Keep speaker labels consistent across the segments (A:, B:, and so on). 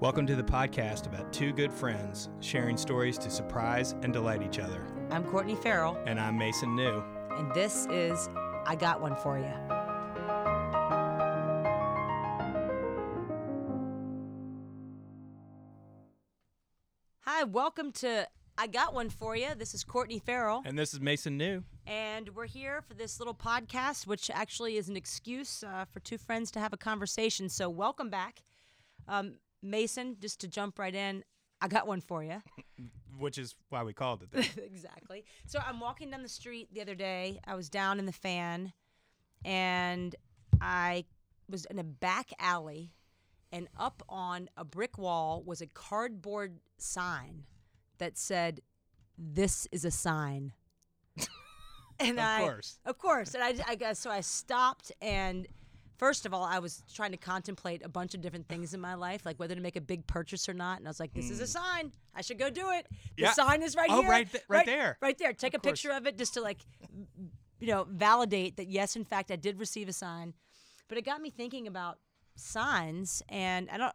A: Welcome to the podcast about two good friends sharing stories to surprise and delight each other.
B: I'm Courtney Farrell,
A: And I'm Mason New.
B: and this is I Got One For You. Hi, welcome to I Got One For You. This is Courtney Farrell,
A: And this is Mason New.
B: and we're here for this little podcast, which actually is an excuse uh, for two friends to have a conversation. So, welcome back. Um, Mason, just to jump right in, I got one for you.
A: Which is why we called it that.
B: exactly. So I'm walking down the street the other day. I was down in the fan and I was in a back alley and up on a brick wall was a cardboard sign that said this is a sign. and
A: Of
B: I
A: course.
B: Of course. And I, I guess so I stopped and First of all, I was trying to contemplate a bunch of different things in my life, like whether to make a big purchase or not. And I was like, "This is a sign. I should go do it. The
A: Hmm. Yeah.
B: sign is right
A: Oh,
B: here.
A: right th- right there.
B: Right there. Take
A: Of
B: a picture of it just to like, you know, validate that yes, in fact, I did receive a sign. But it got me thinking about signs, and I don't.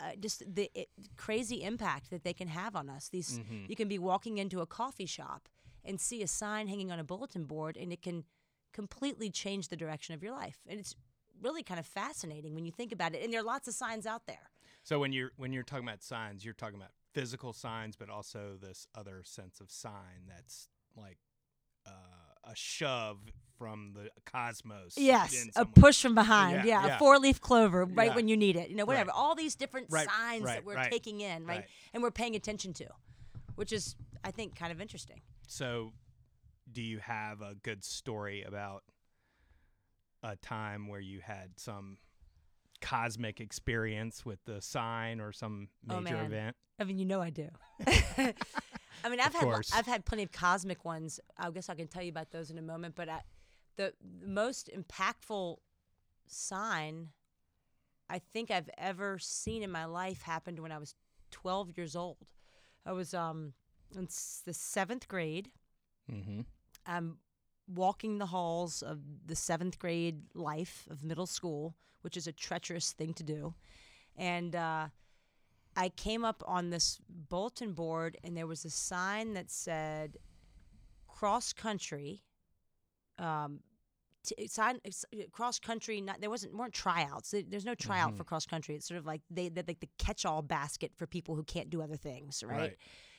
B: Uh, just the it, crazy impact that they can have on us. These
A: Mm-hmm.
B: you can be walking into a coffee shop and see a sign hanging on a bulletin board, and it can completely change the direction of your life. And it's really kind of fascinating when you think about it. And there are lots of signs out there.
A: So when you're when you're talking about signs, you're talking about physical signs, but also this other sense of sign that's like uh, a shove from the cosmos.
B: Yes, a push from behind.
A: Yeah,
B: Yeah,
A: yeah.
B: a four-leaf clover right
A: Yeah.
B: when you need it. You know, whatever.
A: Right.
B: All these different
A: Right,
B: signs
A: right,
B: that we're taking in, right. And we're paying attention to, which is, I think, kind of interesting.
A: So, do you have a good story about a time where you had some cosmic experience with the sign or some
B: Oh,
A: major
B: man.
A: event?
B: I mean, you know I do. I mean, I've
A: Of
B: had
A: course.
B: I've had plenty of cosmic ones. I guess I can tell you about those in a moment. But I, the, the most impactful sign I think I've ever seen in my life happened when I was 12 years old. I was um in the seventh grade.
A: Mm-hmm.
B: I'm walking the halls of the seventh grade life of middle school, which is a treacherous thing to do. And uh, I came up on this bulletin board, and there was a sign that said cross country. Um, t- sign cross country. Not there wasn't weren't tryouts. There's no tryout for cross country. It's sort of like they they like the catch all basket for people who can't do other things, right?
A: Right.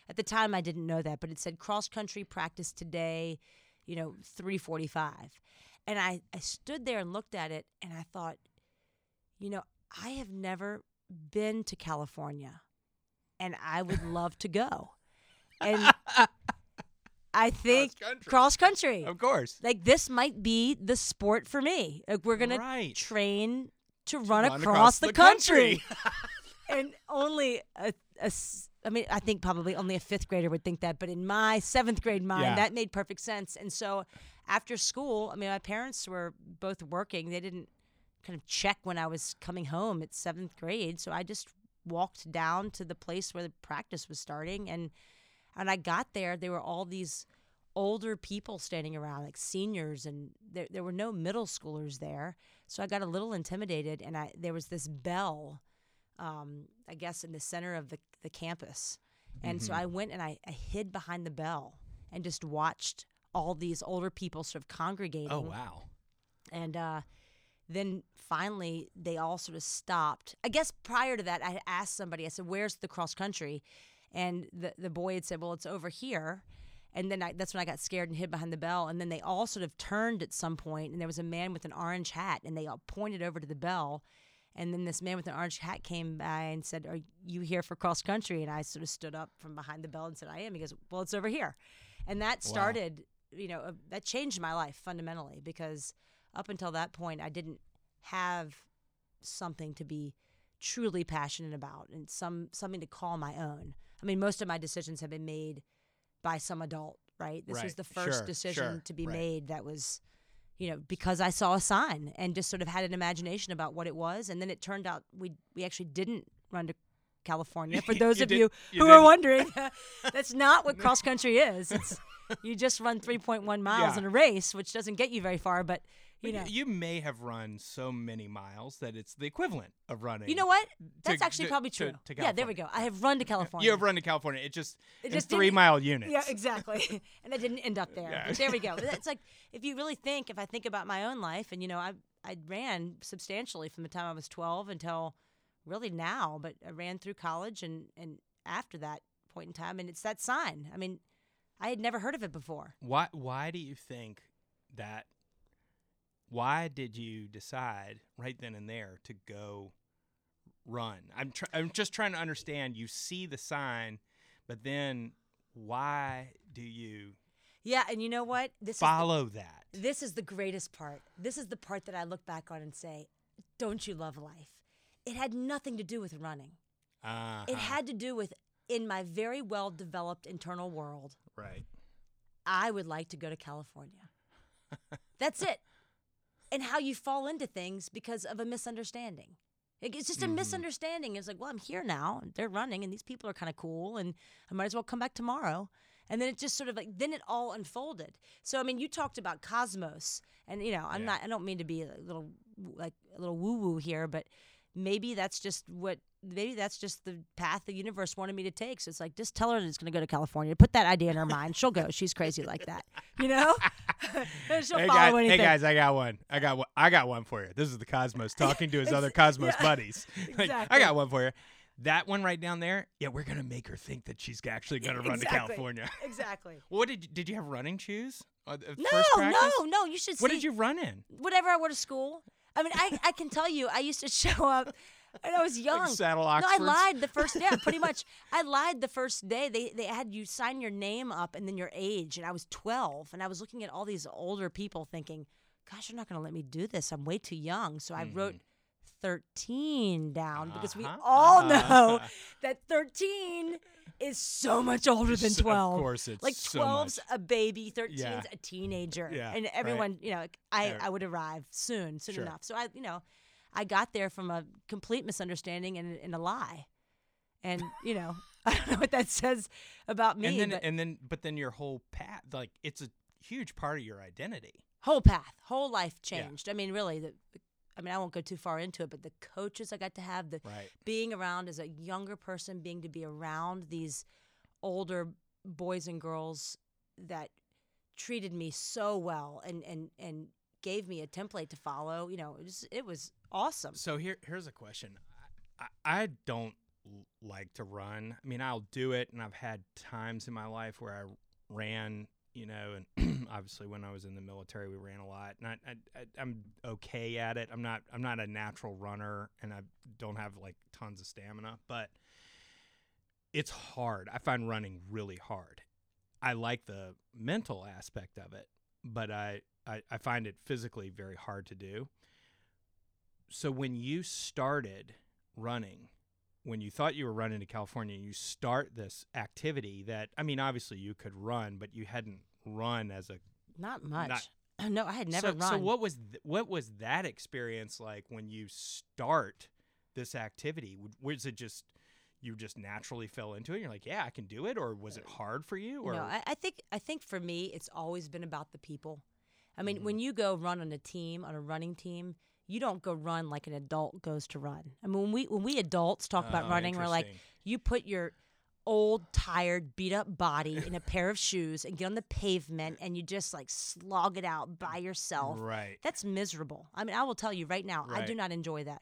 B: At the time, I didn't know that, but it said cross country practice today, you know, 345. And I, I stood there and looked at it and I thought, you know, I have never been to California and I would love to go. And I think
A: country.
B: cross country.
A: Of course.
B: Like this might be the sport for me. Like we're gonna train to run,
A: Run
B: across, the, country.
A: country.
B: and only a, a I mean, I think probably only a fifth grader would think that, but in my seventh grade mind,
A: Yeah.
B: that made perfect sense. And so after school, I mean, my parents were both working. They didn't kind of check when I was coming home at seventh grade. So I just walked down to the place where the practice was starting. And, and I got there, there were all these older people standing around, like seniors, and there, there were no middle schoolers there. So I got a little intimidated, and I there was this bell um, I guess, in the center of the, the campus. And so I went and I, I hid behind the bell and just watched all these older people sort of congregating.
A: Oh wow.
B: And uh, then finally, they all sort of stopped. I guess prior to that, I asked somebody, I said, Where's the cross country? And the, the boy had said, Well, it's over here. And then I, that's when I got scared and hid behind the bell. And then they all sort of turned at some point, and there was a man with an orange hat, and they all pointed over to the bell. And then this man with an orange hat came by and said, Are you here for cross country? And I sort of stood up from behind the bell and said, I am. He goes, Well, it's over here. And that started, you know, uh, that changed my life fundamentally because up until that point, I didn't have something to be truly passionate about and some something to call my own. I mean, most of my decisions have been made by some adult, right? This was the first
A: Sure,
B: decision
A: sure.
B: to be
A: Right.
B: made that was you know, because I saw a sign and just sort of had an imagination about what it was, and then it turned out we we actually didn't run to California. For
A: You
B: those of
A: did-
B: you,
A: you
B: who are wondering, that's not what cross country is. It's you just run 3.1 miles
A: Yeah.
B: in a race, which doesn't get you very far, but you know.
A: you may have run so many miles that it's the equivalent of running.
B: You know what? That's
A: to-
B: actually
A: to-
B: probably true.
A: to
B: yeah, there we go. I have run to California.
A: You have run to California. It just
B: It just
A: three mile units.
B: Yeah, exactly. and I didn't end up there.
A: Yeah.
B: There we go. It's like if you really think, if I think about my own life, and you know, I I ran substantially from the time I was 12 until really now. But I ran through college and and after that point in time, and it's that sign. I mean, I had never heard of it before.
A: Why? Why do you think that? Why did you decide right then and there to go run? I'm tr- I'm just trying to understand. You see the sign, but then why do you
B: Yeah, and you know what? This is
A: follow that?
B: this is the greatest part. This is the part that I look back on and say, "Don't you love life?" It had nothing to do with running.
A: Uh-huh.
B: It had to do with in my very well developed internal world.
A: right.
B: I would like to go to California. That's it. And how you fall into things because of a misunderstanding. It's just a
A: Mhm.
B: misunderstanding. It's like, well, I'm here now. They're running, and these people are kind of cool, and I might as well come back tomorrow. And then it just sort of like, then it all unfolded. So, I mean, you talked about cosmos, and you know, I'm
A: Yeah.
B: not, I don't mean to be a little like a little woo woo here, but maybe that's just what maybe that's just the path the universe wanted me to take. So it's like just tell her that it's going to go to California. Put that idea in her mind. She'll go. She's crazy like that, you know. She'll
A: Hey
B: follow
A: guys,
B: anything.
A: hey guys, I got one. I got one. I got one for you. This is the Cosmos talking to his other Cosmos
B: yeah,
A: buddies. Like,
B: exactly.
A: I got one for you. That one right down there. Yeah, we're gonna make her think that she's actually gonna run to California.
B: Exactly.
A: What did you, did you have running shoes? Uh,
B: No, no, no. You should
A: What
B: see
A: did you run in?
B: whatever I wore to school. I mean, I, I can tell you, I used to show up and I was young.
A: saddle
B: no, I lied the first yeah, pretty much. I lied the first day. They they had you sign your name up and then your age, and I was twelve, and I was looking at all these older people, thinking, "Gosh, you're not going to let me do this. I'm way too young." So I wrote thirteen down because we
A: Mm-hmm. Uh-huh.
B: all know
A: Uh-huh.
B: that thirteen is so much older than
A: So- of
B: twelve.
A: course it's
B: like
A: so
B: 12's
A: much.
B: a baby, 13's
A: Yeah.
B: a teenager,
A: Yeah,
B: and
A: right.
B: everyone, you know, I. I would arrive soon, soon
A: Sure.
B: enough. So I, you know, I got there from a complete misunderstanding and, and a lie, and you know, I don't know what that says about me,
A: and then
B: but
A: and then but then your whole path like it's a huge part of your identity.
B: whole path, whole life
A: Yeah.
B: changed. I mean, really, the, the- I mean, I won't go too far into it, but the coaches I got to have, the
A: Right.
B: being around as a younger person, being to be around these older boys and girls that treated me so well and and and gave me a template to follow. You know, it was it was awesome.
A: So here here's a question. I, I don't like to run. I mean, I'll do it, and I've had times in my life where I ran. You know, and obviously when I was in the military, we ran a lot, and I, I I'm okay at it. I'm not I'm not a natural runner, and I don't have like tons of stamina, but it's hard. I find running really hard. I like the mental aspect of it, but I, I, I find it physically very hard to do. So when you started running, when you thought you were running to California, you start this activity that I mean, obviously you could run, but you hadn't run as a
B: Not much. no, I had never
A: so,
B: run.
A: So what was th- what was that experience like when you start this activity? Was it just you just naturally fell into it? You're like, yeah, I can do it, or was it uh, hard for you? Or
B: No, I, I think I think for me, it's always been about the people. I mean,
A: Mm-hmm.
B: when you go run on a team, on a running team, you don't go run like an adult goes to run. I mean, when we when we adults talk about
A: Oh,
B: running, we're like, you put your old, tired, beat up body in a pair of shoes and get on the pavement and you just like slog it out by yourself.
A: right?
B: That's miserable. I mean, I will tell you right now, I do not enjoy that.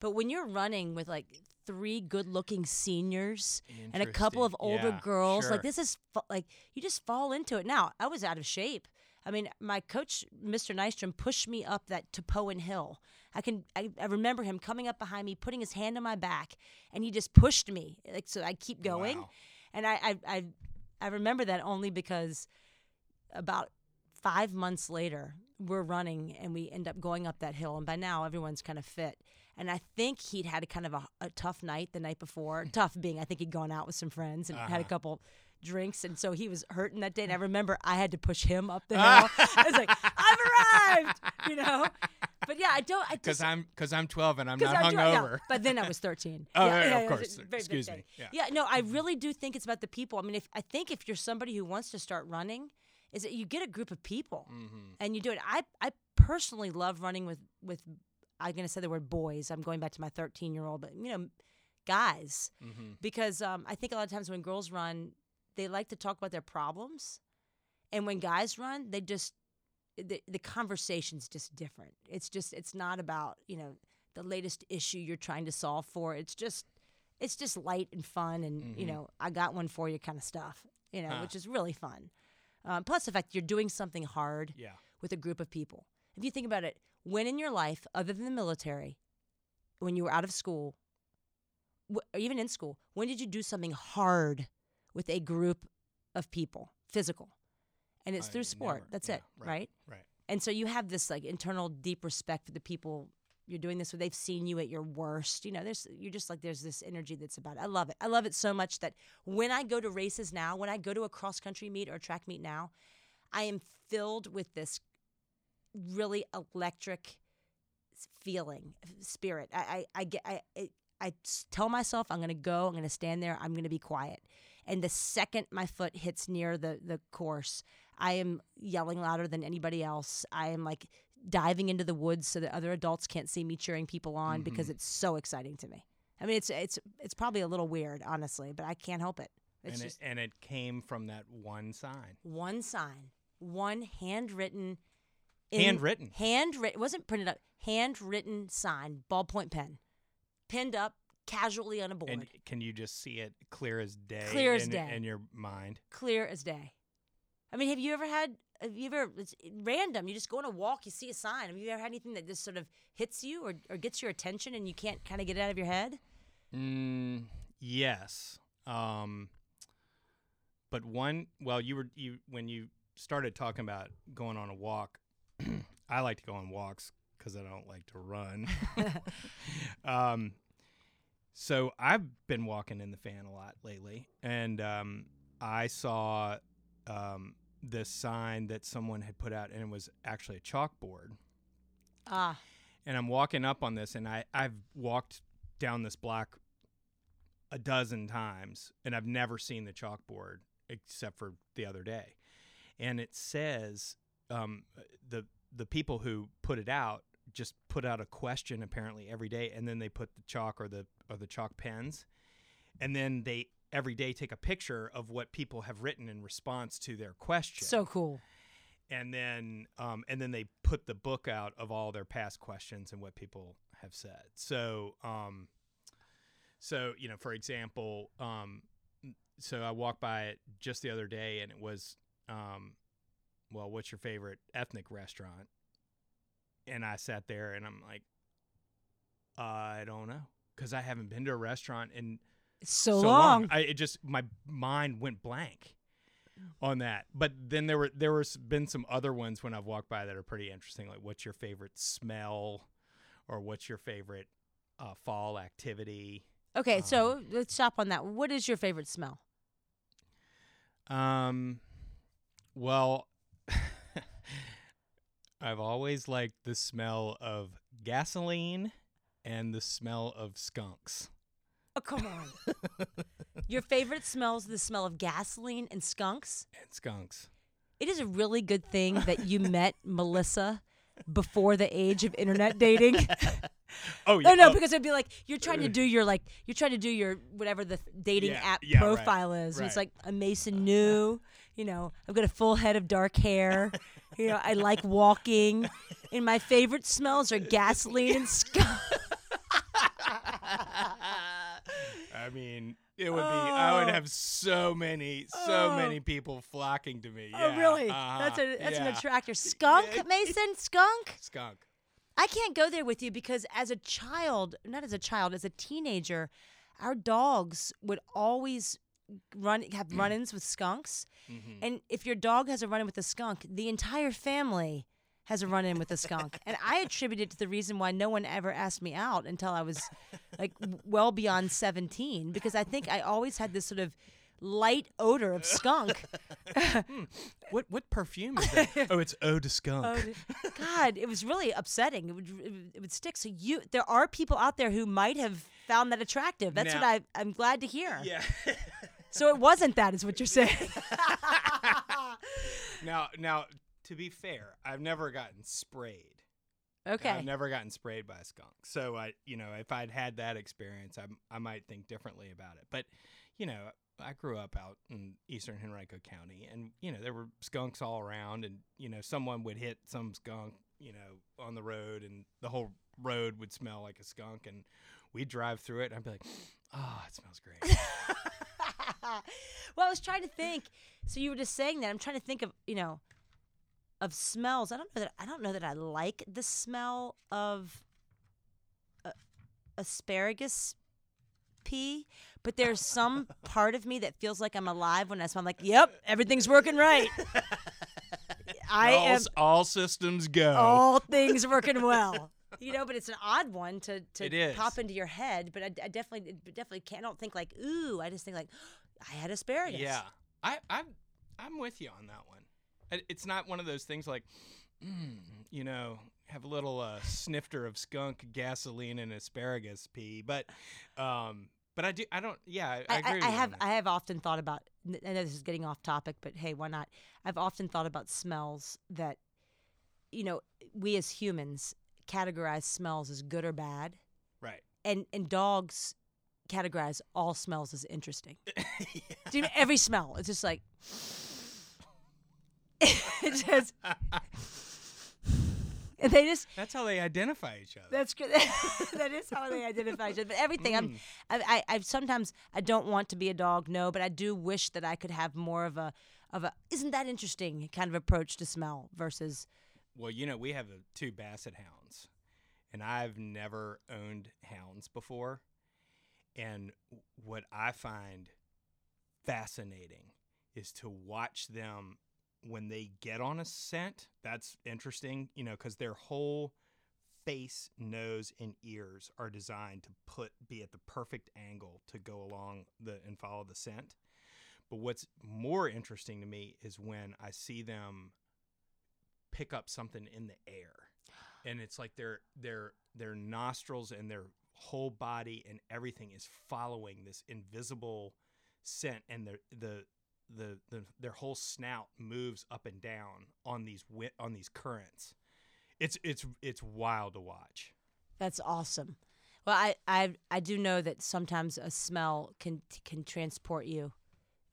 B: But when you're running with like three good-looking seniors and a couple of older
A: Yeah,
B: girls,
A: sure.
B: like this is like you just fall into it. Now, I was out of shape. I mean, my coach, Mr. Nystrom, pushed me up that Topoan hill. I can, I, I remember him coming up behind me, putting his hand on my back, and he just pushed me, like so I keep going.
A: Wow.
B: And I, I, I, I remember that only because about five months later, we're running and we end up going up that hill. And by now, everyone's kind of fit. And I think he'd had a kind of a, a tough night the night before. tough being, I think he'd gone out with some friends and had a
A: Uh-huh.
B: couple drinks. And so he was hurting that day. And I remember I had to push him up the hill. I was like, I've arrived, you know? But yeah, I don't. I
A: Because I'm because I'm 12 and I'm not
B: I'm dry- no,
A: hungover.
B: but then I was 13.
A: Oh,
B: yeah,
A: yeah,
B: yeah,
A: of course. Excuse me. Yeah.
B: Yeah, no, I really do think it's about the people. I mean, if I think if you're somebody who wants to start running, is that you get a group of people
A: Mm-hmm.
B: and you do it. I I personally love running with with. I'm gonna say the word boys. I'm going back to my 13 year old, but you know, guys,
A: Mm-hmm.
B: because um, I think a lot of times when girls run, they like to talk about their problems, and when guys run, they just the the conversation's just different. It's just it's not about you know the latest issue you're trying to solve for. It's just it's just light and fun, and you
A: Mhm.
B: know I got one for you kind of stuff. You know,
A: Huh.
B: which is really fun. Um, plus the fact you're doing something hard
A: Yeah.
B: with a group of people. If you think about it, when in your life, other than the military, when you were out of school, even in school, when did you do something hard with a group of people, physical? And it's
A: I
B: through sport.
A: never-
B: That's
A: yeah,
B: it,
A: right.
B: right.
A: Right.
B: And so you have this like internal deep respect for the people you're doing this with. They've seen you at your worst. You know, there's you're just like there's this energy that's about it. I love it. I love it so much that when I go to races now, when I go to a cross country meet or a track meet now, I am filled with this really electric feeling, spirit. I I, I get I, I tell myself I'm going to go, I'm going to stand there, I'm going to be quiet. And the second my foot hits near the the course, I am yelling louder than anybody else. I am like diving into the woods so that other adults can't see me cheering people on mm-hmm. because it's so exciting to me. I mean, it's it's it's probably a little weird, honestly, but I can't help it. It's
A: and
B: just
A: it, and it came from that one sign.
B: one sign, one handwritten, in-
A: Handwritten.
B: handwritten. It wasn't printed up. Handwritten sign, ballpoint pen, pinned up casually on a board,
A: And can you just see it clear as day?
B: Clear as
A: in,
B: day.
A: in your mind.
B: clear as day. I mean, have you ever had? Have you ever? It's random. You just go on a walk, you see a sign. Have you ever had anything that just sort of hits you or, or gets your attention and you can't kind of get it out of your head?
A: Mm, yes. Um, but one, well, you were you when you started talking about going on a walk. I like to go on walks because I don't like to run. um, so I've been walking in the fan a lot lately, and um, I saw um, this sign that someone had put out, and it was actually a chalkboard.
B: Ah,
A: and I'm walking up on this, and I I've walked down this block a dozen times, and I've never seen the chalkboard except for the other day, and it says um, the the people who put it out just put out a question apparently every day, and then they put the chalk or the or the chalk pens, and then they every day take a picture of what people have written in response to their question
B: so cool.
A: and then um, and then they put the book out of all their past questions and what people have said. So um, so you know, for example, um, so I walked by it just the other day, and it was, um, well, what's your favorite ethnic restaurant? And I sat there, and I'm like, I don't know, because I haven't been to a restaurant in
B: so,
A: so
B: long.
A: I it just my mind went blank on that. But then there were there was been some other ones when I've walked by that are pretty interesting. Like, what's your favorite smell, or what's your favorite uh, fall activity?
B: Okay, so let's stop on that. What is your favorite smell?
A: Um, well, I've always liked the smell of gasoline and the smell of skunks.
B: Oh, come on. your favorite smells the smell of gasoline and skunks?
A: And skunks.
B: It is a really good thing that you met Melissa before the age of internet dating.
A: Oh yeah.
B: No, no,
A: oh,
B: because it'd be like you're trying to do your like you're trying to do your whatever the dating
A: Yeah,
B: app
A: yeah, right,
B: profile is. And It's like a Mason new, you know, I've got a full head of dark hair. You know, I like walking, and my favorite smells are gasoline and skunk.
A: I mean, it would be. I would
B: Oh.
A: have so many, so
B: Oh.
A: many people flocking to me.
B: Oh,
A: yeah,
B: really? That's
A: uh-huh,
B: a that's an
A: yeah.
B: attractor. Skunk, Mason, skunk.
A: skunk.
B: I can't go there with you because as a child, not as a child, as a teenager, our dogs would always run have run-ins with skunks.
A: Mhm.
B: And if your dog has a run-in with a skunk, the entire family has a run-in with a skunk. and I attribute it to the reason why no one ever asked me out until I was like well beyond 17 because I think I always had this sort of light odor of skunk. Hmm.
A: What what perfume is that? oh, it's eau de skunk.
B: Oh, God, it was really upsetting. It would it would- it would stick. So you, there are people out there who might have found that attractive. That's what I I'm glad to hear.
A: yeah.
B: So it wasn't that, is what you're saying.
A: now now to be fair, I've never gotten sprayed.
B: okay.
A: I've never gotten sprayed by a skunk. So I, you know, if I'd had that experience, I, I might think differently about it. But, you know, I grew up out in eastern Henrico County, and you know there were skunks all around, and you know someone would hit some skunk, you know, on the road, and the whole road would smell like a skunk, and we'd drive through it, and I'd be like, "Oh, it smells great."
B: well, I was trying to think. So you were just saying that. I'm trying to think of you know, of smells. I don't know that I don't know that I like the smell of uh, asparagus pee, but there's some part of me that feels like I'm alive when I smell. I'm like, yep, everything's working right. I
A: all,
B: am
A: all systems go.
B: all things working well. You know, but it's an odd one to to pop into your head. But I, I definitely definitely can't. I don't think like ooh. I just think like I had asparagus.
A: Yeah, I, I'm, I'm with you on that one. It- It's not one of those things like, mm, you know, have a little uh, snifter of skunk, gasoline, and asparagus pee, but, um, but I do, I don't, yeah, I, I agree.
B: I,
A: with
B: I
A: you
B: have. I have often thought about. I know this is getting off topic, but hey, why not? I've often thought about smells that, you know, we as humans categorize smells as good or bad,
A: right.
B: and and dogs categorize all smells as interesting. Do you know, every smell? It's just like. just, they just
A: That's how they identify each other.
B: That's good. that is how they identify each other. But everything, I'm,
A: Mm.
B: I, I, I sometimes I don't want to be a dog, no, but I do wish that I could have more of a, of a, isn't that interesting kind of approach to smell versus,
A: Well, you know, we have uh, two basset hounds, and I've never owned hounds before. And what I find fascinating is to watch them when they get on a scent. That's interesting, you know, because their whole face, nose, and ears are designed to put be at the perfect angle to go along the and follow the scent. But what's more interesting to me is when I see them pick up something in the air and it's like their their their nostrils and their whole body and everything is following this invisible scent and the the the, the their whole snout moves up and down on these wi- on these currents it's it's it's wild to watch
B: that's awesome. Well, I, I, I do know that sometimes a smell can, can transport you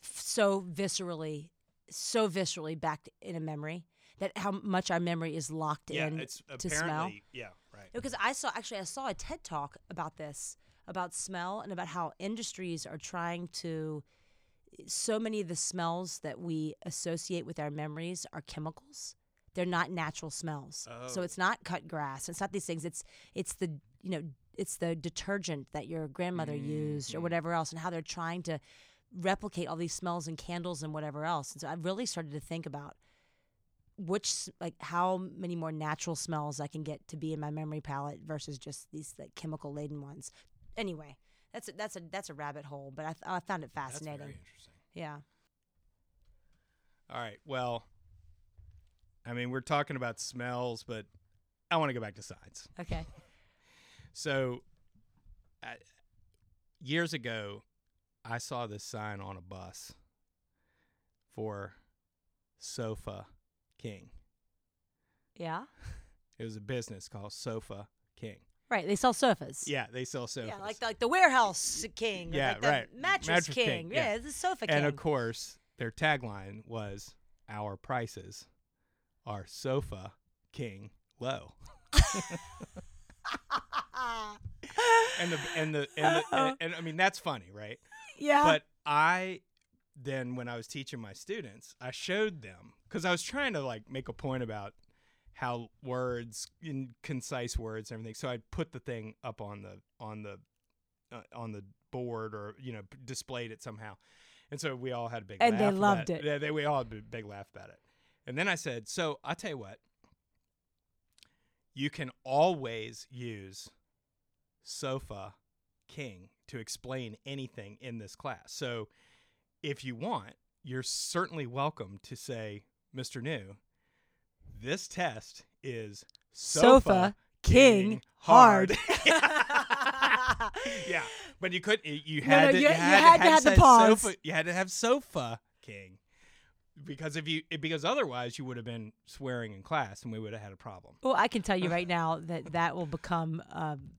B: so viscerally, so viscerally back in a memory that how much our memory is locked
A: yeah
B: in
A: it's
B: to
A: apparently
B: smell.
A: yeah right
B: because I saw actually I saw a TED talk about this about smell and about how industries are trying to so many of the smells that we associate with our memories are chemicals. They're not natural smells. So
A: Oh.
B: it's not cut grass. It's not these things. It's it's the you know it's the detergent that your grandmother used or
A: Mhm.
B: whatever else, and how they're trying to replicate all these smells and candles and whatever else. And so I've really started to think about which like how many more natural smells I can get to be in my memory palette versus just these like chemical laden ones. Anyway, that's a, that's a that's a rabbit hole, but I, th- I found it fascinating. Yeah.
A: all right well i mean we're talking about smells but i want to go back to science
B: Okay.
A: So, I, years ago, I saw this sign on a bus for Sofa King.
B: Yeah.
A: It was a business called Sofa King.
B: Right. They sell sofas.
A: Yeah, they sell sofas.
B: Yeah, like the, like the warehouse king.
A: Yeah,
B: like the
A: right.
B: Mattress,
A: Mattress
B: king.
A: king,
B: Yeah,
A: yeah.
B: the sofa
A: and
B: king.
A: And of course, their tagline was "Our prices are Sofa King low." And the and the and, the, and, and I mean that's funny, right?
B: yeah.
A: but I then when I was teaching my students, I showed them because I was trying to like make a point about how words in concise words and everything. So I put the thing up on the on the uh, on the board or you know displayed it somehow, and so we all had a big
B: And they loved it.
A: Yeah, they, we all had a big laugh about it. And then I said, so I'll tell you what. You can always use sofa king to explain anything in this class. So if you want, you're certainly welcome to say, Mr. New, this test is sofa,
B: Sofa king hard.
A: yeah, but you couldn't. You you
B: No,
A: had
B: no,
A: to.
B: you-
A: You
B: you
A: had,
B: had to have the pause.
A: Sofa, you had to have sofa king, because if you because otherwise you would have been swearing in class and we would have had a problem.
B: well, I can tell you right now that that will become um,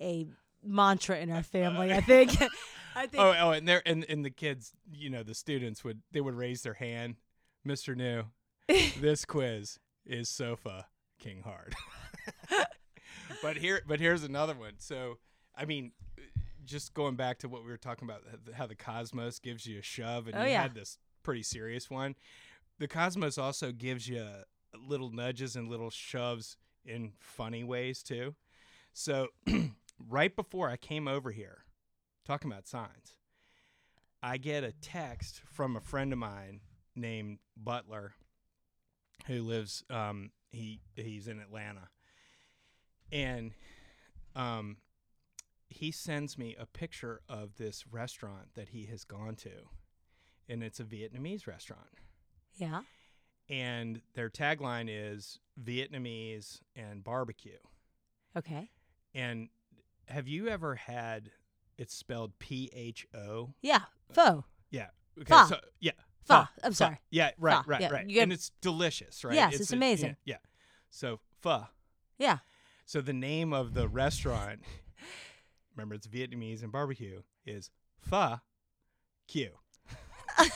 B: a mantra in our family. I think. I think.
A: Oh, oh, and there and and the kids, you know, the students would they would raise their hand, Mister New. this quiz is sofa king hard. but here, but here's another one. So, I mean, just going back to what we were talking about, how the cosmos gives you a shove, and
B: Oh,
A: you
B: yeah.
A: had this pretty serious one. The cosmos also gives you little nudges and little shoves in funny ways too. So, right before I came over here, talking about signs, I get a text from a friend of mine named Butler, who lives um, he he's in Atlanta, and um, he sends me a picture of this restaurant that he has gone to, and it's a Vietnamese restaurant,
B: yeah.
A: and their tagline is Vietnamese and barbecue.
B: Okay.
A: And have you ever had It's spelled P H O?
B: Yeah. Pho.
A: Yeah. Okay.
B: Pho.
A: So yeah.
B: Pho.
A: Pho.
B: I'm
A: Pho.
B: sorry.
A: Yeah. Right.
B: Pho.
A: Right.
B: Yeah,
A: Right.
B: get-
A: and it's delicious, right?
B: Yes, it's
A: a-
B: amazing.
A: Yeah. yeah. So pho.
B: Yeah.
A: So the name of the restaurant, remember it's Vietnamese and barbecue, is Pho Q.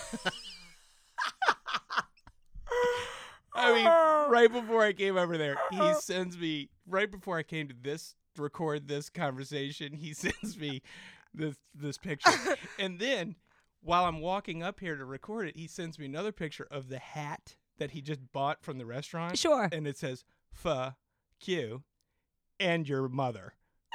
A: I mean, oh. right before I came over there, he oh. sends me right before I came to this record this conversation. He sends me this this picture, and then while I'm walking up here to record it, he sends me another picture of the hat that he just bought from the restaurant,
B: Sure.
A: and it says "Pho Q" and your mother.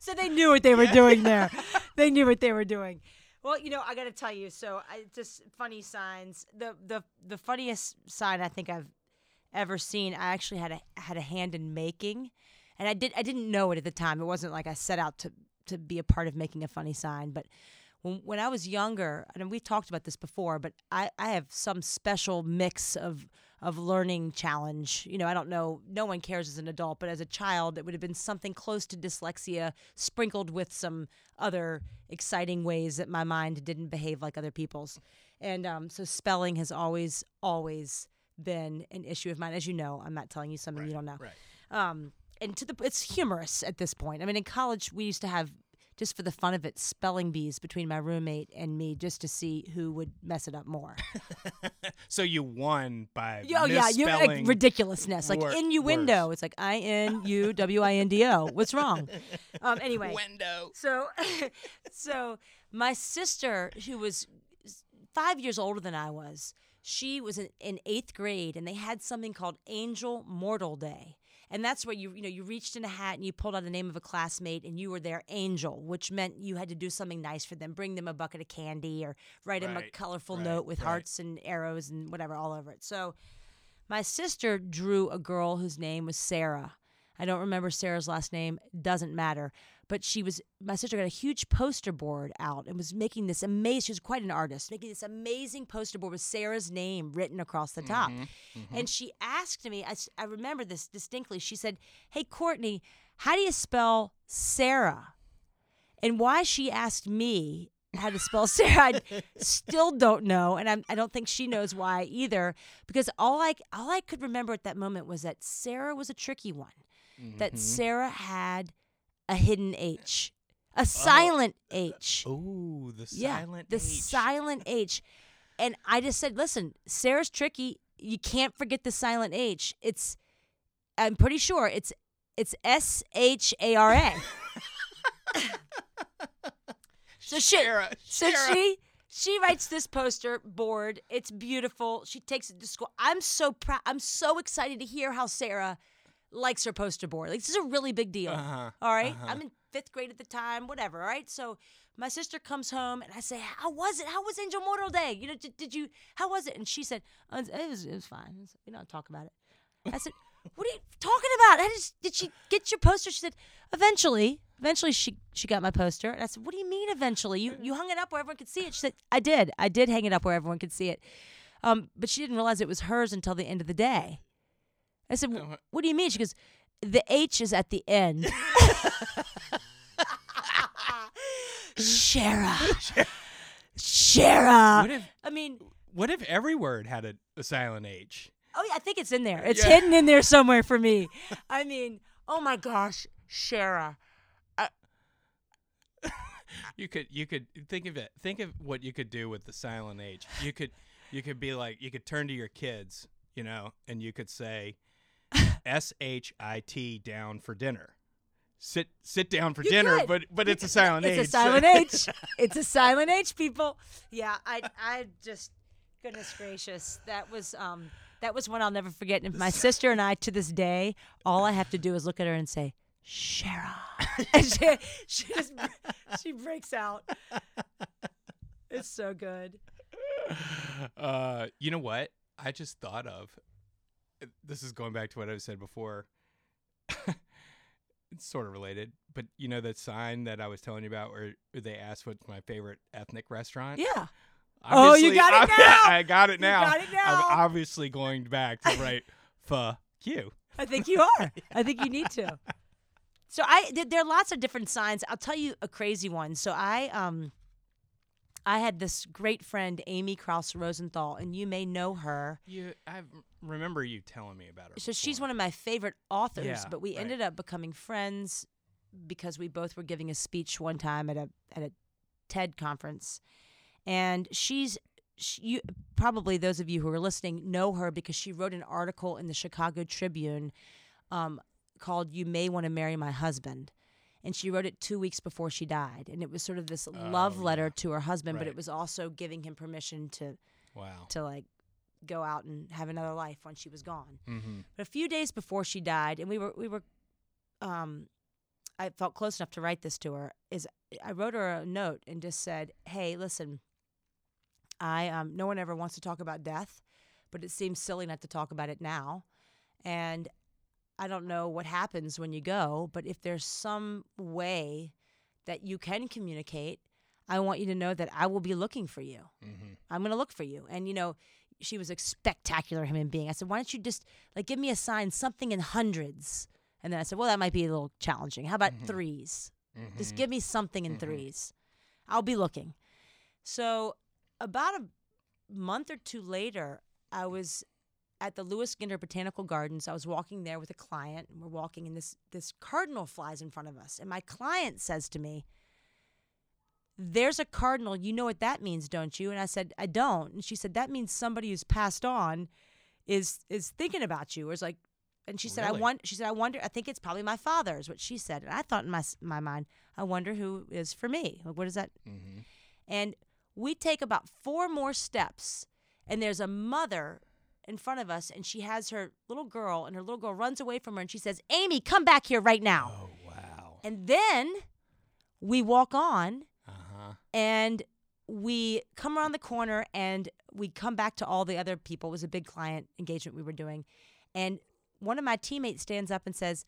B: so they knew what they were
A: Yeah.
B: doing there. They knew what they were doing. Well, you know, I got to tell you. So, I just funny signs. The the the funniest sign I think I've ever seen. I actually had a had a hand in making, and I did I didn't know it at the time. It wasn't like I set out to to be a part of making a funny sign, but. When, when I was younger, and we've talked about this before, but I, I have some special mix of of learning challenge. You know, I don't know, no one cares as an adult, but as a child, it would have been something close to dyslexia, sprinkled with some other exciting ways that my mind didn't behave like other people's. And um, so spelling has always, always been an issue of mine. As you know, I'm not telling you something you don't know.
A: Right.
B: Um, and to the, it's humorous at this point. I mean, in college, we used to have just for the fun of it, spelling bees between my roommate and me, just to see who would mess it up more.
A: So you won by
B: Oh yeah, you like ridiculousness, like
A: wor-
B: innuendo.
A: words.
B: It's like I N U W I N D O. What's wrong? Um, anyway,
A: window.
B: so so my sister, who was five years older than I was, she was in, in eighth grade, and they had something called Angel Mortal Day. And that's where you you know you reached in a hat and you pulled out the name of a classmate and you were their angel, which meant you had to do something nice for them, bring them a bucket of candy or write them a colorful
A: right,
B: note with
A: right.
B: hearts and arrows and whatever all over it. So my sister drew a girl whose name was Sarah. I don't remember Sarah's last name, doesn't matter. But she was, my sister got a huge poster board out and was making this amazing, she was quite an artist, making this amazing poster board with Sarah's name written across the top.
A: Mm-hmm,
B: And she asked me, I, I remember this distinctly. She said, Hey, Courtney, how do you spell Sarah? And why she asked me how to spell Sarah, I still don't know, and I'm, I don't think she knows why either. Because all I all I could remember at that moment was that Sarah was a tricky one. That
A: Mm-hmm.
B: Sarah had a hidden H, a silent H.
A: Oh, the
B: yeah,
A: silent
B: the
A: H.
B: silent H. And I just said, listen, Sarah's tricky. You can't forget the silent H. It's, I'm pretty sure it's it's S H A R A. So she,
A: Sarah,
B: so
A: Sarah.
B: she she writes this poster board. It's beautiful. She takes it to school. I'm so proud. I'm so excited to hear how Sarah likes her poster board. Like this is a really big deal.
A: Uh-huh,
B: All right?
A: uh-huh.
B: I'm in fifth grade at the time. Whatever. All right. So my sister comes home and I say, "How was it? How was Angel Mortal Day? You know, did, did you? How was it?" And she said, "Uh, "It was it was fine. We don't talk about it." I said, "What are you talking about? How did, did she get your poster?" She said, "Eventually." Eventually, she she got my poster, and I said, "What do you mean? Eventually, you you hung it up where everyone could see it?" She said, "I did. I did hang it up where everyone could see it." Um, but she didn't realize it was hers until the end of the day. I said, "What do you mean?" She goes, "The H is at the end." Shara, Shara.
A: What if
B: I mean,
A: what if every word had a, a silent H?
B: oh yeah, I think it's in there. It's
A: Yeah.
B: hidden in there somewhere for me. I mean, oh my gosh, Shara.
A: You could you could think of it. Think of what you could do with the silent H. You could you could be like you could turn to your kids, you know, and you could say S H I T down for dinner. Sit sit down for
B: You
A: dinner,
B: could.
A: but but it's a silent H.
B: It's a silent H. It's a silent H, people. Yeah, I I just goodness gracious. That was um that was one I'll never forget. And my sister and I to this day, all I have to do is look at her and say, Shara. and she, she just she breaks out. It's so good.
A: uh, you know what? I just thought of. This is going back to what I said before. it's sort of related, but you know that sign that I was telling you about, where they asked what's my favorite ethnic restaurant.
B: Yeah. Oh, you got it now!
A: I got it
B: You
A: now.
B: got it now.
A: I'm obviously going back to write fuck you.
B: I think you are. I think you need to. So I there are lots of different signs. I'll tell you a crazy one. So I um I had this great friend Amy Krouse Rosenthal and you may know her.
A: You, I remember you telling me about her.
B: So she's one of my favorite authors,
A: Yeah,
B: but we
A: right.
B: ended up becoming friends because we both were giving a speech one time at a at a TED conference. And she's she, you probably those of you who are listening know her because she wrote an article in the Chicago Tribune um, called "You May Want to Marry My Husband," and she wrote it two weeks before she died, and it was sort of this love
A: Oh,
B: letter
A: yeah.
B: to her husband, but it was also giving him permission to
A: Wow.
B: to like go out and have another life when she was gone.
A: Mm-hmm.
B: But a few days before she died, and we were we were, um, I felt close enough to write this to her. Is I wrote her a note and just said, "Hey, listen, I um, no one ever wants to talk about death, but it seems silly not to talk about it now, and I don't know what happens when you go, but if there's some way that you can communicate." I want you to know that I will be looking for you.
A: Mm-hmm.
B: I'm going to look for you. And, you know, she was a spectacular human being. I said, why don't you just, like, give me a sign, something in hundreds. And then I said, well, that might be a little challenging. How about
A: Mhm.
B: threes?
A: Mm-hmm.
B: Just give me something in
A: Mhm.
B: threes. I'll be looking. So, about a month or two later, I was at the Lewis Ginter Botanical Gardens. I was walking there with a client, and we're walking, and this this cardinal flies in front of us. And my client says to me, "There's a cardinal. You know what that means, don't you?" And I said, "I don't." And she said, "That means somebody who's passed on is is thinking about you." Or is like, and she said, "I want." She said, "I wonder. I think it's probably my father." Is what she said. And I thought in my my mind, I wonder who is for me. Like, what is that
A: Mm-hmm.
B: and we take about four more steps, and there's a mother in front of us, and she has her little girl, and her little girl runs away from her, and she says, Amy, come back here right now.
A: Oh wow.
B: And then we walk on,
A: Uh huh.
B: and we come around the corner, and we come back to all the other people. It was a big client engagement we were doing. And one of my teammates stands up and says,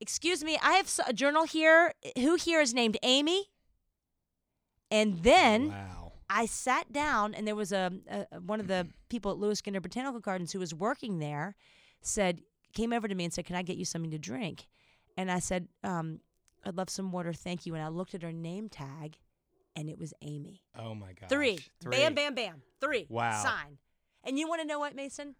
B: Excuse me, I have a journal here. Who here is named Amy? And then
A: wow.
B: I sat down, and there was a, a one of the people at Lewis Ginter Botanical Gardens who was working there, said came over to me and said, "Can I get you something to drink?" And I said, um, "I'd love some water, thank you." And I looked at her name tag, and it was Amy.
A: Oh my god.
B: Three. Bam, bam, bam. Three.
A: Wow.
B: Sign. And you want to know what, Mason?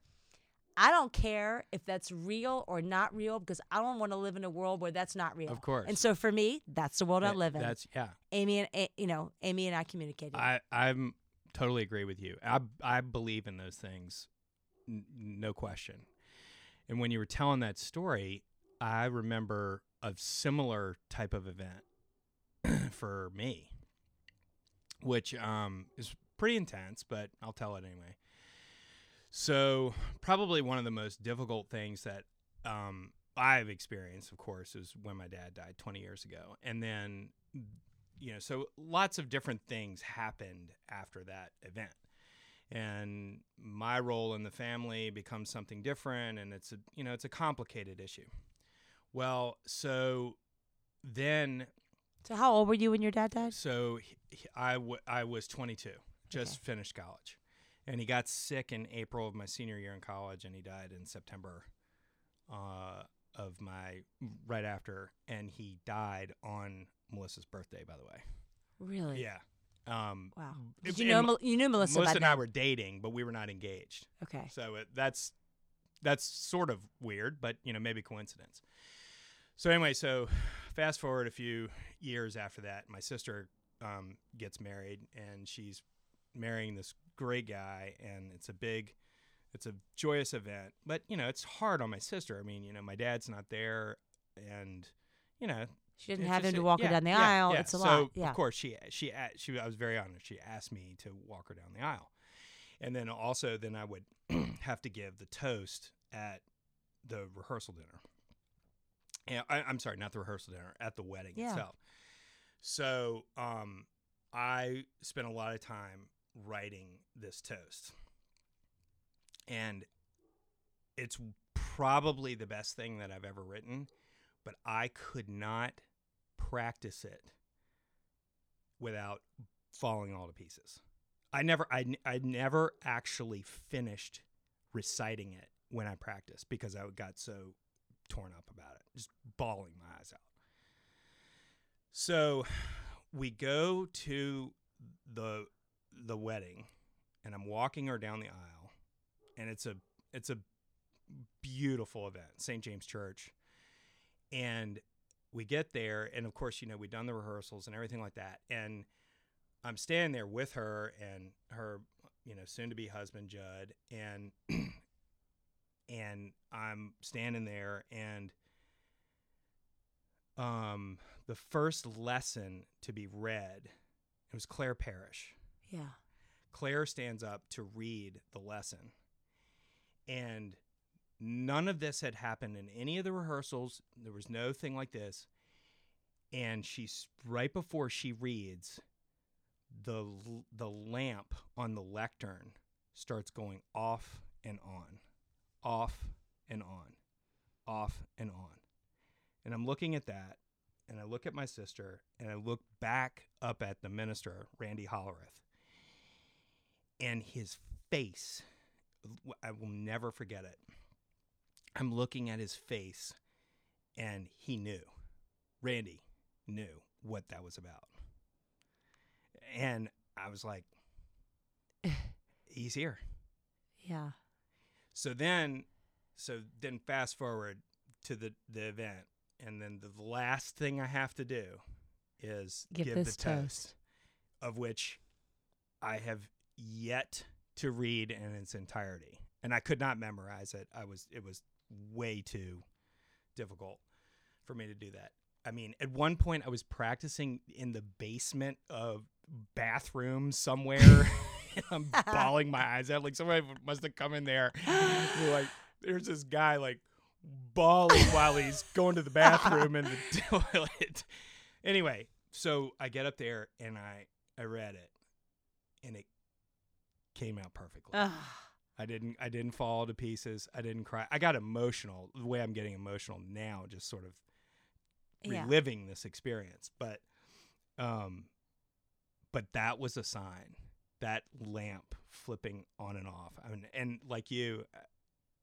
B: I don't care if that's real or not real because I don't want to live in a world where that's not real.
A: Of course.
B: And so for me, that's the world I live in.
A: That's yeah.
B: Amy and A- you know, Amy and I communicated.
A: I I'm totally agree with you. I I believe in those things, n- no question. And when you were telling that story, I remember a similar type of event for me, which um is pretty intense, but I'll tell it anyway. So probably one of the most difficult things that um, I've experienced, of course, is when my dad died 20 years ago, and then you know, so lots of different things happened after that event. And my role in the family becomes something different and it's a you know, it's a complicated issue. Well, so then
B: So how old were you when your dad died?
A: So he, he- I, w- I was 22, just finished college. And he got sick in April of my senior year in college, and he died in September uh, of my right after. And he died on Melissa's birthday, by the way.
B: Really?
A: Yeah. Um,
B: Wow.
A: it-
B: Did you know
A: and
B: Mel- you knew Melissa?
A: Melissa
B: by
A: and I were dating, but we were not engaged.
B: Okay.
A: So it, that's that's sort of weird, but you know maybe coincidence. So anyway, so fast forward a few years after that, my sister um, gets married, and she's marrying this great guy, and it's a big, it's a joyous event. But you know, it's hard on my sister. I mean, you know, my dad's not there, and you know,
B: She didn't have him to walk her
A: yeah,
B: down the
A: yeah,
B: aisle.
A: yeah.
B: It's a
A: so
B: lot. Yeah.
A: of course she she she I was very honored. She asked me to walk her down the aisle, and then also then I would have to give the toast at the rehearsal dinner. And I, I'm sorry, not the rehearsal dinner at the wedding
B: Yeah.
A: itself. So um, I spent a lot of time writing this toast, and it's probably the best thing that I've ever written but I could not practice it without falling all to pieces. I never, I, I never actually finished reciting it when I practiced because I got so torn up about it, just bawling my eyes out. So we go to the the wedding, and I'm walking her down the aisle, and it's a it's a beautiful event, St. James Church and we get there and of course you know we've done the rehearsals and everything like that and i'm standing there with her and her you know soon to be husband judd and and i'm standing there and um the first lesson to be read it was claire parrish
B: yeah.
A: Claire stands up to read the lesson. And none of this had happened in any of the rehearsals. There was no thing like this. And she's right before she reads, the the lamp on the lectern starts going off and on, off and on, off and on. And I'm looking at that, and I look at my sister, and I look back up at the minister, Randy Hollerith and his face I will never forget it. I'm looking at his face and he knew. Randy knew what that was about. And I was like he's here.
B: Yeah.
A: So then so then fast forward to the the event and then the last thing I have to do is
B: Give
A: give the toast,
B: toast.
A: of which I have yet to read in its entirety. And I could not memorize it. I was it was way too difficult for me to do that. I mean, at one point I was practicing in the basement of bathroom somewhere. I'm bawling my eyes out. Like somebody must have come in there. Like, there's this guy like bawling while he's going to the bathroom in the toilet. Anyway, so I get up there and I I read it, and it came out perfectly.
B: Ugh.
A: I didn't I didn't fall to pieces. I didn't cry. I got emotional. The way I'm getting emotional now, just sort of
B: Yeah.
A: reliving this experience. But um but that was a sign. That lamp flipping on and off. I mean and like you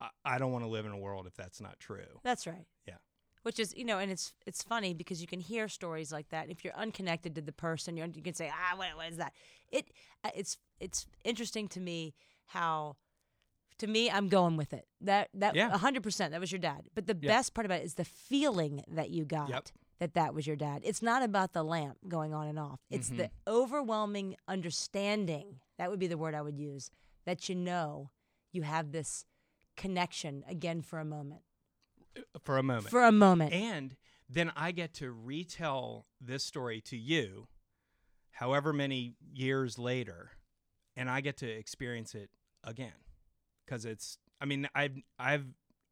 A: I, I don't want to live in a world if that's not true.
B: That's right.
A: Yeah.
B: Which is, you know, and it's it's funny because you can hear stories like that. If you're unconnected to the person, you're, you can say, ah, what, what is that? It uh, it's it's interesting to me how, to me, I'm going with it. That that
A: Yeah.
B: hundred percent. That was your dad. But the
A: Yeah.
B: best part about it is the feeling that you got.
A: Yep.
B: That that was your dad. It's not about the lamp going on and off. It's the
A: Mm-hmm.
B: overwhelming understanding. That would be the word I would use. That you know you have this connection again for a moment.
A: For a moment.
B: For a moment.
A: And then I get to retell this story to you, however many years later, and I get to experience it again, because it's. I mean, I've I've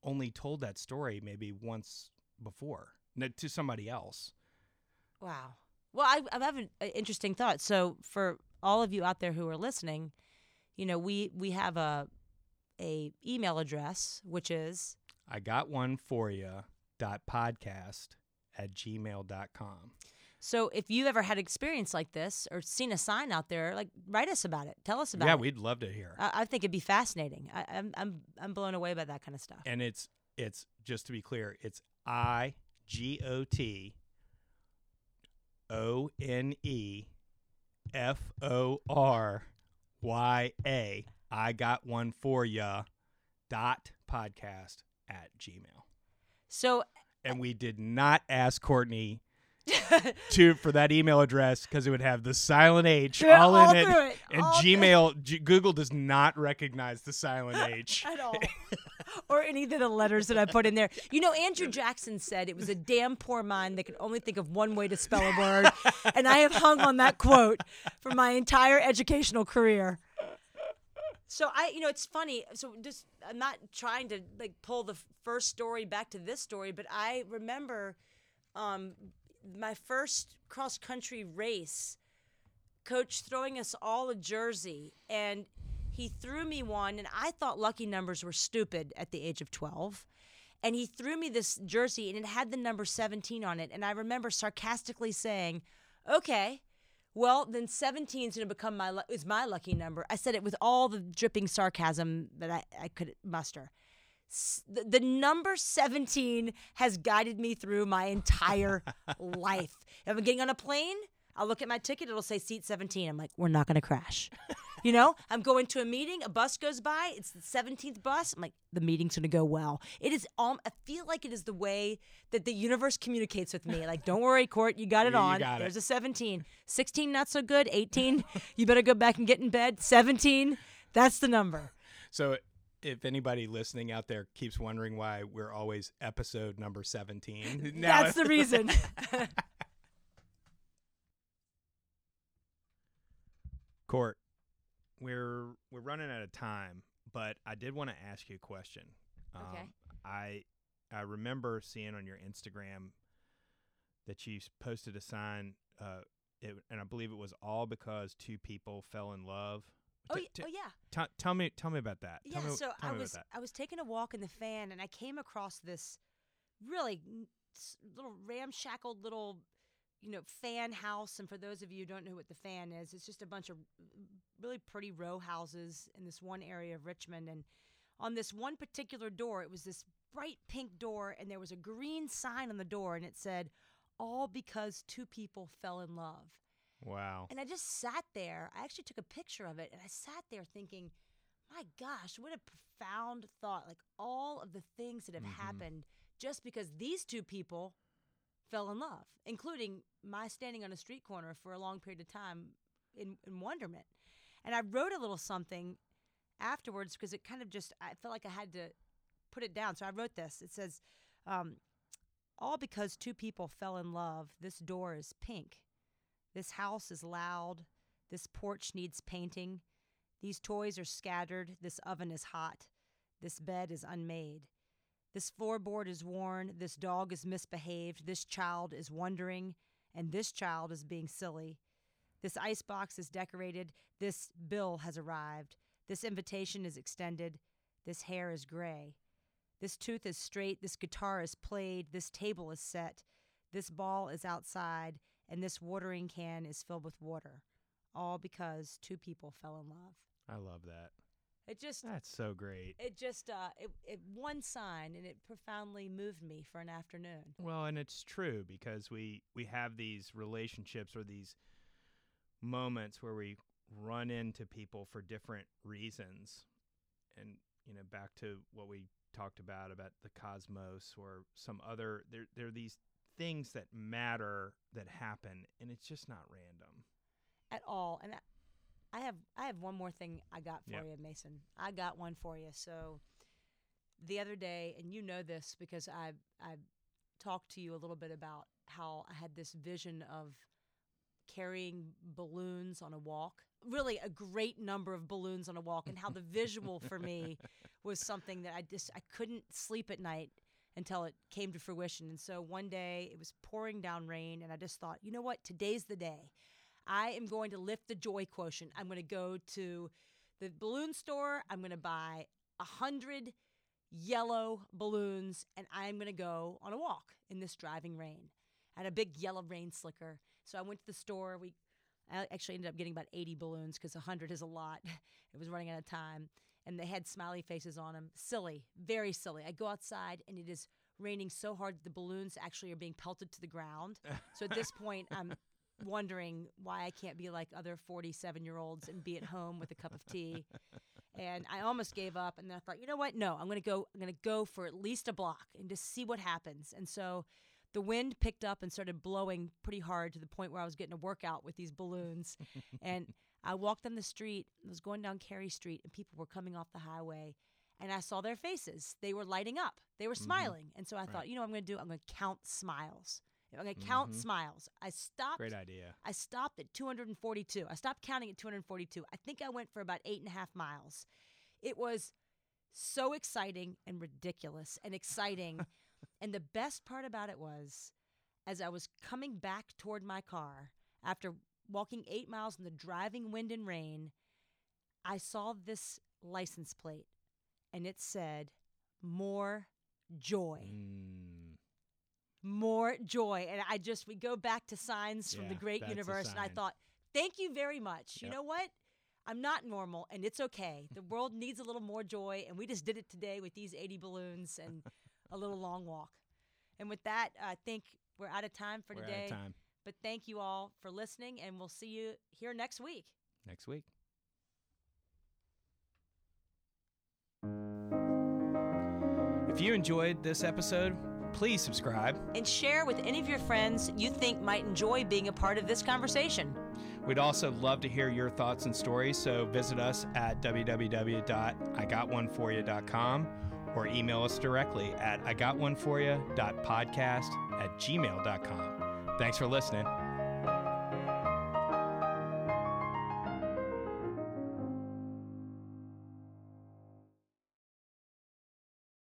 A: only told that story maybe once before to somebody else.
B: Wow. Well, I, I have an an interesting thought. So, for all of you out there who are listening, you know, we we have a a email address which is
A: I got one for you. Dot podcast at gmail.com.
B: So if you ever had experience like this or seen a sign out there, like write us about it. Tell us about
A: yeah,
B: it.
A: Yeah, we'd love to hear.
B: I, I think it'd be fascinating. I, I'm I'm I'm blown away by that kind of stuff.
A: and it's it's just to be clear, it's I G O T O N E F O R Y A. I got one for ya. Dot podcast at Gmail.
B: So uh,
A: And we did not ask Courtney to for that email address because it would have the silent H all,
B: all
A: in it.
B: it,
A: And
B: all.
A: Gmail, G- Google does not recognize the silent H.
B: at all. or any of the letters that I put in there. You know, Andrew Jackson said it was a damn poor mind that could only think of one way to spell a word. and I have hung on that quote for my entire educational career. So I, you know, it's funny. So just, I'm not trying to like pull the first story back to this story, but I remember um, my first cross country race coach throwing us all a jersey and he threw me one and I thought lucky numbers were stupid at the age of 12 and he threw me this jersey and it had the number 17 on it and I remember sarcastically saying okay well then 17 is going to become my is my lucky number I said it with all the dripping sarcasm that I, I could muster S- the, the number 17 has guided me through my entire life. If I'm getting on a plane, I'll look at my ticket, it'll say seat 17. I'm like, we're not going to crash. you know, I'm going to a meeting, a bus goes by, it's the 17th bus. I'm like, the meeting's going to go well. It is, um, I feel like it is the way that the universe communicates with me. Like, don't worry, Court, you got it on.
A: got it.
B: There's a 17. 16, not so good. 18, you better go back and get in bed. 17, that's the number.
A: So if anybody listening out there keeps wondering why we're always episode number 17, now
B: That's the reason.
A: Court, we're we're running out of time, but I did want to ask you a question.
B: Okay.
A: Um, I I remember seeing on your Instagram that you posted a sign, uh, it, and I believe it was all because two people fell in love.
B: oh,
A: T- t-
B: oh, yeah.
A: t- tell me tell me about that.
B: Yeah,
A: me,
B: so I was I was taking a walk in the fan and I came across this really little ramshackle little you know fan house and for those of you who don't know what the fan is it's just a bunch of really pretty row houses in this one area of Richmond and on this one particular door it was this bright pink door and there was a green sign on the door and it said all because two people fell in love.
A: Wow.
B: and I just sat there. I actually took a picture of it and I sat there thinking, my gosh, what a profound thought. Like all of the things that have
A: Mhm.
B: happened just because these two people fell in love, including my standing on a street corner for a long period of time in, in wonderment. And I wrote a little something afterwards because it kind of just, I felt like I had to put it down. So I wrote this. It says, um, all because two people fell in love, this door is pink. This house is loud. This porch needs painting. These toys are scattered. This oven is hot. This bed is unmade. This floorboard is worn. This dog is misbehaved. This child is wondering. And this child is being silly. This icebox is decorated. This bill has arrived. This invitation is extended. This hair is gray. This tooth is straight. This guitar is played. This table is set. This ball is outside. And this watering can is filled with water. All because two people fell in love.
A: I love that.
B: It just
A: That's so great.
B: it just uh it, it one sign and it profoundly moved me for an afternoon.
A: Well, and it's true because we we have these relationships or these moments where we run into people for different reasons. And you know, back to what we talked about about the cosmos or some other there there are these things that matter that happen and it's just not random.
B: At all. And I, have I have one more thing I got for
A: Yep.
B: you, Mason. I got one for you. So the other day, and you know this because I I talked to you a little bit about how I had this vision of carrying balloons on a walk. Really a great number of balloons on a walk and how the visual for me was something that I just I couldn't sleep at night until it came to fruition. And so one day it was pouring down rain and I just thought, you know what? Today's the day. I am going to lift the joy quotient. I'm going to go to the balloon store. I'm going to buy a hundred yellow balloons and I'm going to go on a walk in this driving rain. I had a big yellow rain slicker So I went to the store. We I actually ended up getting about 80 balloons because 100 is a lot. it was running out of time. And they had smiley faces on them. Silly, very silly. I go outside and it is raining so hard that the balloons actually are being pelted to the ground. so at this point, I'm wondering why I can't be like other 47 year olds and be at home with a cup of tea. And I almost gave up. And then I thought, you know what? No, I'm going to go. I'm going to go for at least a block and just see what happens. And so the wind picked up and started blowing pretty hard to the point where I was getting a workout with these balloons. and I walked on the street, I was going down Cary Street, and people were coming off the highway. And I saw their faces. They were lighting up. They were mm-hmm. smiling. And so I thought, you know what I'm going to do? I'm going to count smiles. I'm going to count smiles. I stopped.
A: Great idea.
B: I stopped at 242. I stopped counting at 242. I think I went for about eight and a half miles. It was so exciting and ridiculous and exciting. and the best part about it was, as I was coming back toward my car after walking eight miles in the driving wind and rain, I saw this license plate and it said, More joy
A: Mm,
B: more joy. And I just, we go back to signs from the great universe. And I thought, thank you very much. You know what? I'm not normal and it's okay. The world needs a little more joy. And we just did it today with these 80 balloons and a little long walk. And with that, uh, I think we're out of time for
A: we're
B: today.
A: out of time.
B: But thank you all for listening. And we'll see you here next week.
A: Next week. If you enjoyed this episode, please subscribe.
B: And share with any of your friends you think might enjoy being a part of this conversation.
A: We'd also love to hear your thoughts and stories, so visit us at www.igotoneforyou.com or email us directly at igotoneforyou.podcast at gmail.com. Thanks for listening.